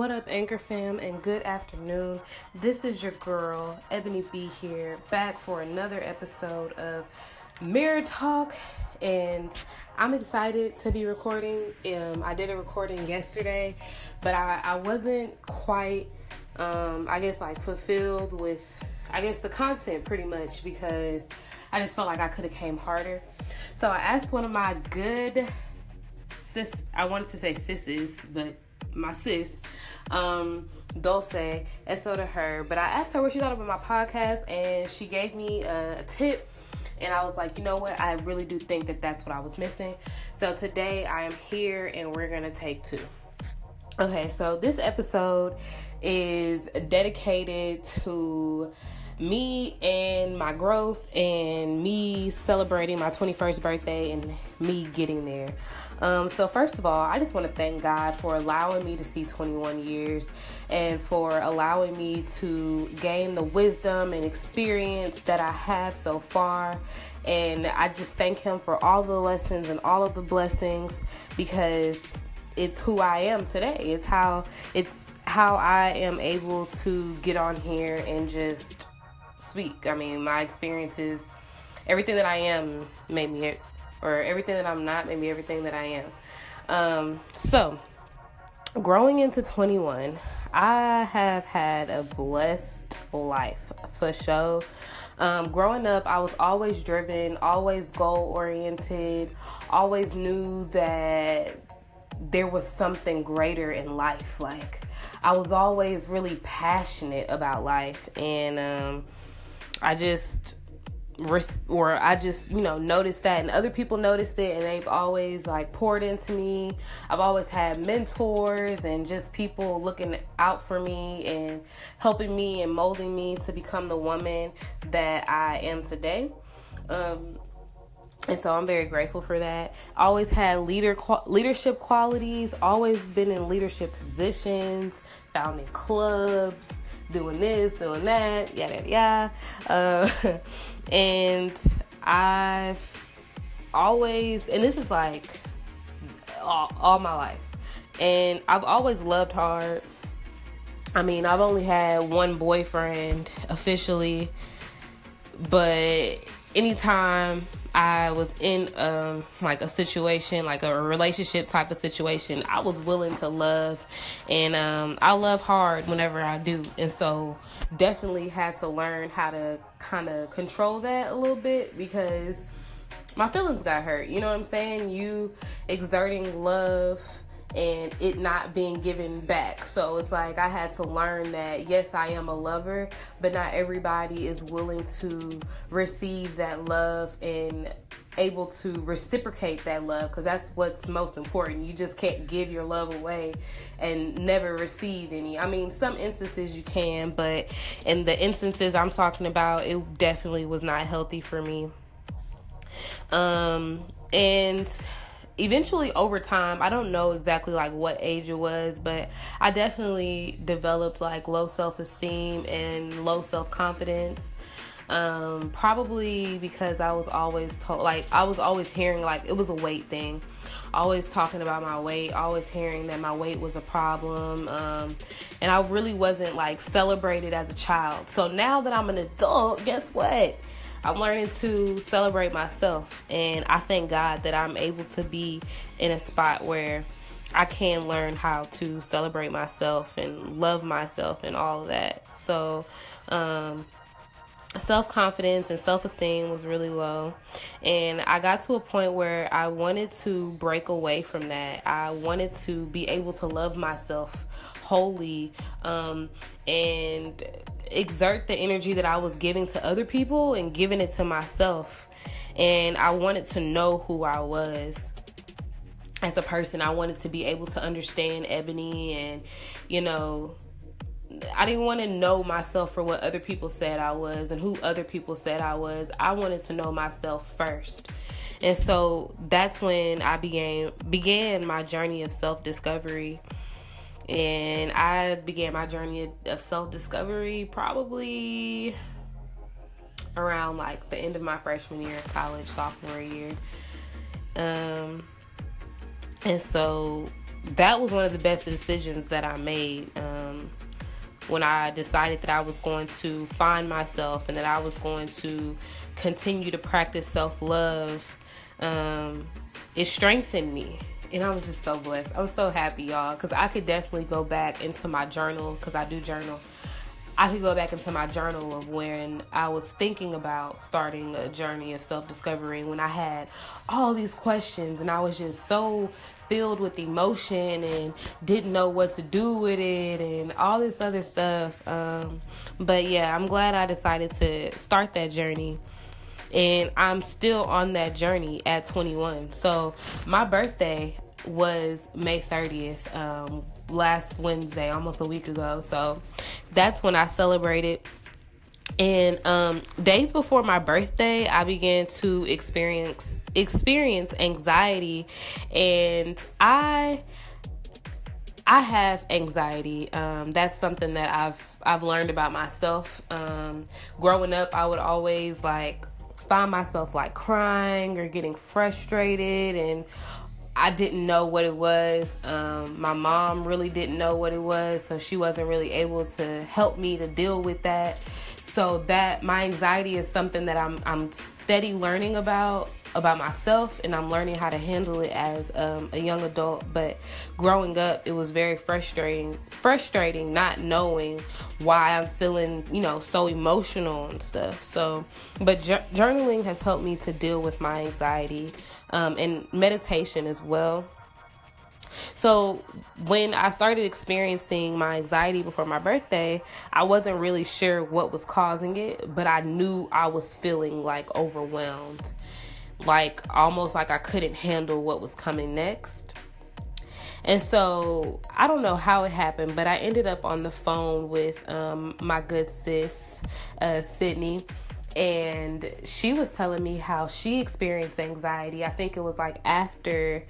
What up, Anchor fam, and good afternoon. This is your girl, Ebony B here, back for another episode of Mirror Talk. And I'm excited to be recording. Um, I did a recording yesterday, but I, I wasn't quite, um, I guess, like fulfilled with, I guess, the content pretty much because I just felt like I could have came harder. So I asked one of my good sis, I wanted to say sisses, but my sis, um, Dulce, so to her. But I asked her what she thought about my podcast, and she gave me a, a tip. And I was like, you know what? I really do think that that's what I was missing. So today I am here, and we're gonna take two. Okay, so this episode is dedicated to me and my growth and me celebrating my 21st birthday and me getting there. Um, so, first of all, I just want to thank God for allowing me to see 21 years and for allowing me to gain the wisdom and experience that I have so far. And I just thank Him for all the lessons and all of the blessings because it's who I am today. It's how it's how I am able to get on here and just speak. I mean, my experiences, everything that I am made me, or everything that I'm not made me everything that I am. Um, so, growing into 21, I have had a blessed life for sure. Um, growing up, I was always driven, always goal oriented, always knew that there was something greater in life. Like, I was always really passionate about life, and um, I just or I just, you know, noticed that and other people noticed it and they've always like poured into me. I've always had mentors and just people looking out for me and helping me and molding me to become the woman that I am today. Um, and so I'm very grateful for that. Always had leader leadership qualities, always been in leadership positions, founding clubs, doing this, doing that, yada yada. Uh, and I've always, and this is like all, all my life, and I've always loved hard. I mean, I've only had one boyfriend officially, but anytime I was in um like a situation, like a relationship type of situation, I was willing to love and um I love hard whenever I do. And so definitely had to learn how to kind of control that a little bit because my feelings got hurt. You know what I'm saying? You exerting love and it not being given back. So it's like I had to learn that yes, I am a lover, but not everybody is willing to receive that love and able to reciprocate that love because that's what's most important. You just can't give your love away and never receive any. I mean, some instances you can, but in the instances I'm talking about, it definitely was not healthy for me. Um, and eventually over time i don't know exactly like what age it was but i definitely developed like low self-esteem and low self-confidence um, probably because i was always told like i was always hearing like it was a weight thing. Always talking about my weight always hearing that my weight was a problem um, and i really wasn't like celebrated as a child. So now that i'm an adult guess what I'm learning to celebrate myself, and I thank God that I'm able to be in a spot where I can learn how to celebrate myself and love myself and all of that. So, um, self confidence and self esteem was really low. And I got to a point where I wanted to break away from that. I wanted to be able to love myself wholly um, and exert the energy that I was giving to other people and giving it to myself. And I wanted to know who I was as a person. I wanted to be able to understand Ebony and, you know, I didn't want to know myself for what other people said I was and who other people said I was. I wanted to know myself first. And so that's when I began began my journey of self-discovery and I began my journey of self discovery probably around like the end of my freshman year college, sophomore year. Um, and so that was one of the best decisions that I made. Um, when I decided that I was going to find myself and that I was going to continue to practice self love, um, it strengthened me. And I was just so blessed. I'm so happy, y'all, because I could definitely go back into my journal because I do journal. I could go back into my journal of when I was thinking about starting a journey of self discovery when I had all these questions and I was just so filled with emotion and didn't know what to do with it and all this other stuff. Um, but yeah, I'm glad I decided to start that journey. And I'm still on that journey at 21. So my birthday was May 30th, um, last Wednesday, almost a week ago. So that's when I celebrated and um, days before my birthday, I began to experience experience anxiety, and I I have anxiety. Um, that's something that I've I've learned about myself. Um, growing up, I would always like find myself like crying or getting frustrated and I didn't know what it was. Um, my mom really didn't know what it was, so she wasn't really able to help me to deal with that. So that my anxiety is something that I'm I'm steady learning about about myself and I'm learning how to handle it as um, a young adult. But growing up, it was very frustrating, frustrating not knowing why I'm feeling, you know, so emotional and stuff. So, but j- journaling has helped me to deal with my anxiety um, and meditation as well. So when I started experiencing my anxiety before my birthday, I wasn't really sure what was causing it, but I knew I was feeling like overwhelmed. Like almost like I couldn't handle what was coming next. And so I don't know how it happened, but I ended up on the phone with um, my good sis, uh, Sydney and she was telling me how she experienced anxiety. I think it was like after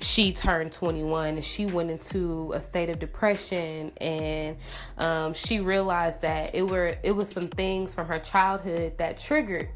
she turned 21 and she went into a state of depression and um, she realized that it were it was some things from her childhood that triggered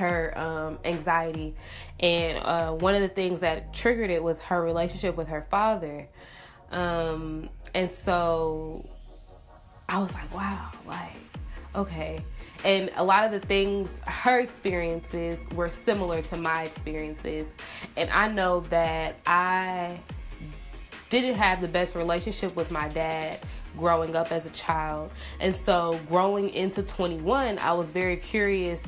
her um, anxiety and uh, one of the things that triggered it was her relationship with her father um, and so i was like wow like okay and a lot of the things, her experiences were similar to my experiences. And I know that I didn't have the best relationship with my dad growing up as a child. And so growing into 21, I was very curious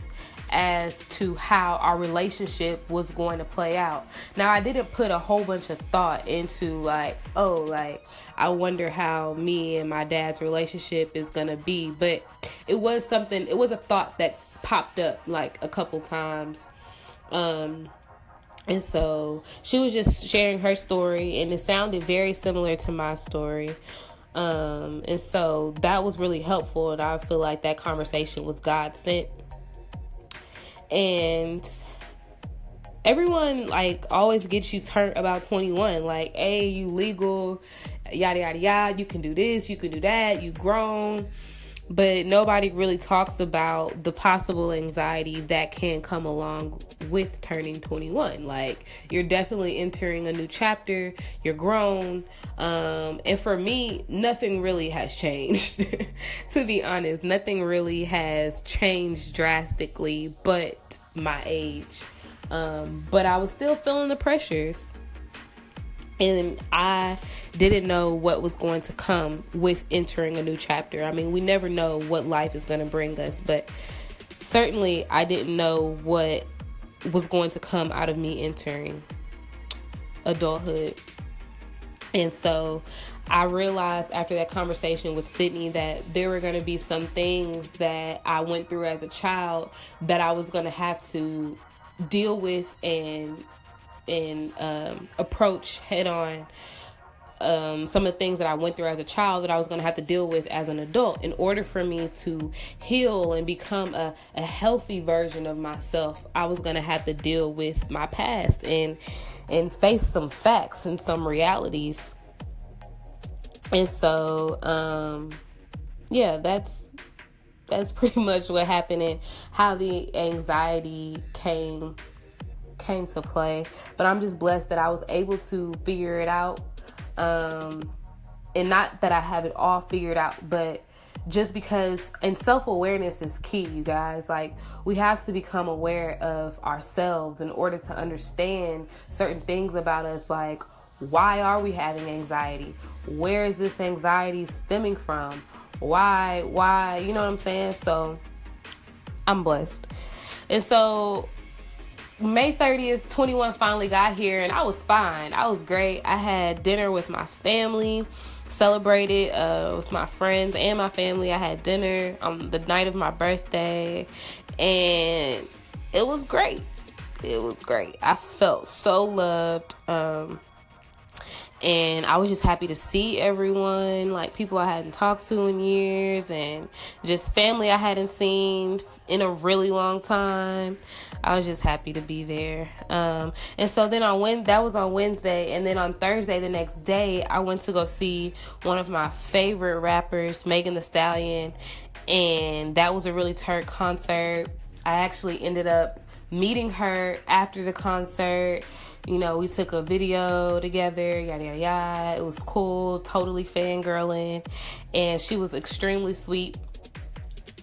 as to how our relationship was going to play out. Now, I didn't put a whole bunch of thought into, like, oh, like, I wonder how me and my dad's relationship is going to be. But it was something, it was a thought that popped up like a couple times. Um, and so she was just sharing her story, and it sounded very similar to my story. Um, and so that was really helpful, and I feel like that conversation was God sent and everyone like always gets you turned about 21 like hey you legal yada yada yada. You can do this you can do that you grown but nobody really talks about the possible anxiety that can come along with turning 21 like you're definitely entering a new chapter you're grown um, and for me nothing really has changed to be honest. Nothing really has changed drastically but my age. Um, but i was still feeling the pressures and I didn't know what was going to come with entering a new chapter. I mean, we never know what life is going to bring us, but certainly I didn't know what was going to come out of me entering adulthood. And so I realized after that conversation with Sydney that there were going to be some things that I went through as a child that I was going to have to deal with and and um, approach head on um, some of the things that I went through as a child that I was going to have to deal with as an adult in order for me to heal and become a, a healthy version of myself. I was going to have to deal with my past and and face some facts and some realities. And so, um, yeah, that's that's pretty much what happened and how the anxiety came came to play. But I'm just blessed that I was able to figure it out. Um, and not that I have it all figured out, but just because and self-awareness is key you guys like we have to become aware of ourselves in order to understand certain things about us like why are we having anxiety where is this anxiety stemming from why why you know what i'm saying so i'm blessed and so may 30th 21 finally got here and i was fine. I was great. I had dinner with my family celebrated uh, with my friends and my family. I had dinner on the night of my birthday and it was great. It was great. I felt so loved. Um, and I was just happy to see everyone, like people I hadn't talked to in years, and just family I hadn't seen in a really long time. I was just happy to be there. Um, and so then on when that was on Wednesday, and then on Thursday the next day, I went to go see one of my favorite rappers, Megan Thee Stallion, and that was a really turd concert. I actually ended up meeting her after the concert you know, we took a video together, yada yada yada. It was cool, totally fangirling, and she was extremely sweet.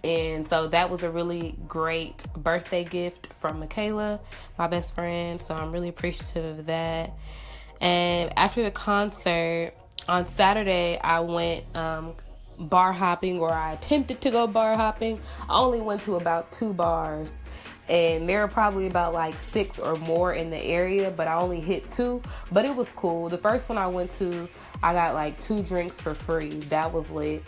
And so that was a really great birthday gift from Michaela, my best friend. So I'm really appreciative of that. And after the concert on Saturday, I went um, bar hopping, or I attempted to go bar hopping. I only went to about two bars and there are probably about like six or more in the area, but I only hit two. But it was cool. The first one I went to, I got like two drinks for free. That was lit.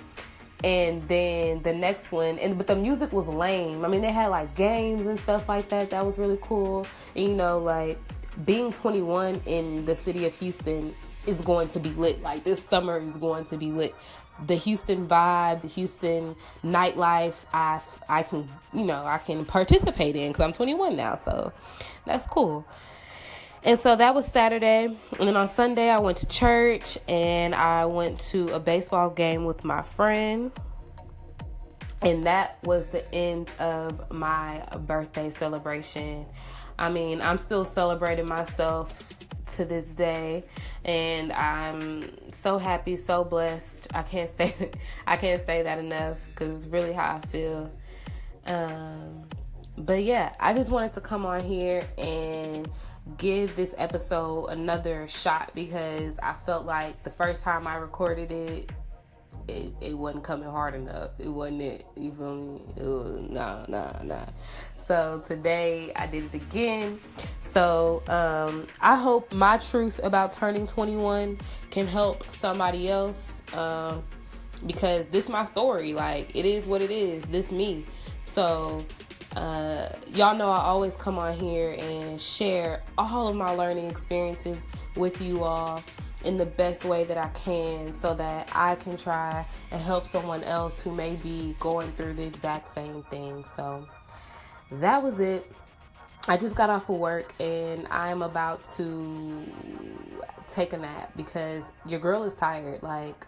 And then the next one, and but the music was lame. I mean, they had like games and stuff like that. That was really cool. And you know, like being 21 in the city of Houston is going to be lit. Like this summer is going to be lit the Houston vibe, the Houston nightlife, I I can you know I can participate in because I'm 21 now, so that's cool. And so that was Saturday, and then on Sunday I went to church and I went to a baseball game with my friend. And that was the end of my birthday celebration. I mean, I'm still celebrating myself to this day and I'm so happy, so blessed. I can't say I can't say that enough cuz it's really how I feel. Um but yeah, I just wanted to come on here and give this episode another shot because I felt like the first time I recorded it it, it wasn't coming hard enough. It wasn't it. You feel me? It was, nah, nah, nah. So today I did it again. So um, I hope my truth about turning 21 can help somebody else um, because this my story. Like it is what it is. This me. So uh, y'all know I always come on here and share all of my learning experiences with you all in the best way that I can so that I can try and help someone else who may be going through the exact same thing. So that was it. I just got off of work and I'm about to take a nap because your girl is tired. Like,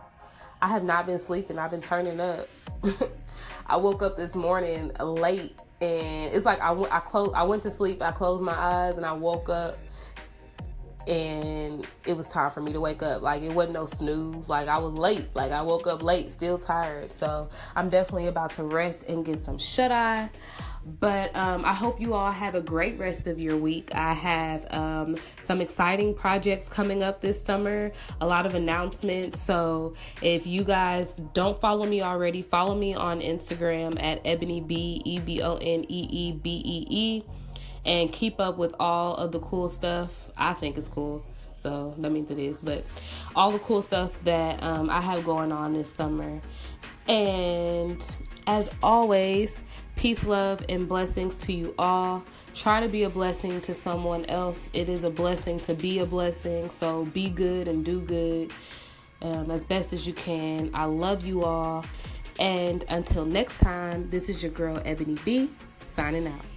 I have not been sleeping, I've been turning up. I woke up this morning late and it's like I, I, closed, I went to sleep, I closed my eyes, and I woke up and it was time for me to wake up. Like it wasn't no snooze. Like I was late. Like I woke up late, still tired. So I'm definitely about to rest and get some shut eye. But um, I hope you all have a great rest of your week. I have um, some exciting projects coming up this summer, a lot of announcements. So if you guys don't follow me already, follow me on Instagram at Ebony B E B O N E E B E E and keep up with all of the cool stuff. I think it's cool. So that means it is, but all the cool stuff that um, I have going on this summer. And as always, Peace, love, and blessings to you all. Try to be a blessing to someone else. It is a blessing to be a blessing. So be good and do good um, as best as you can. I love you all. And until next time, this is your girl, Ebony B, signing out.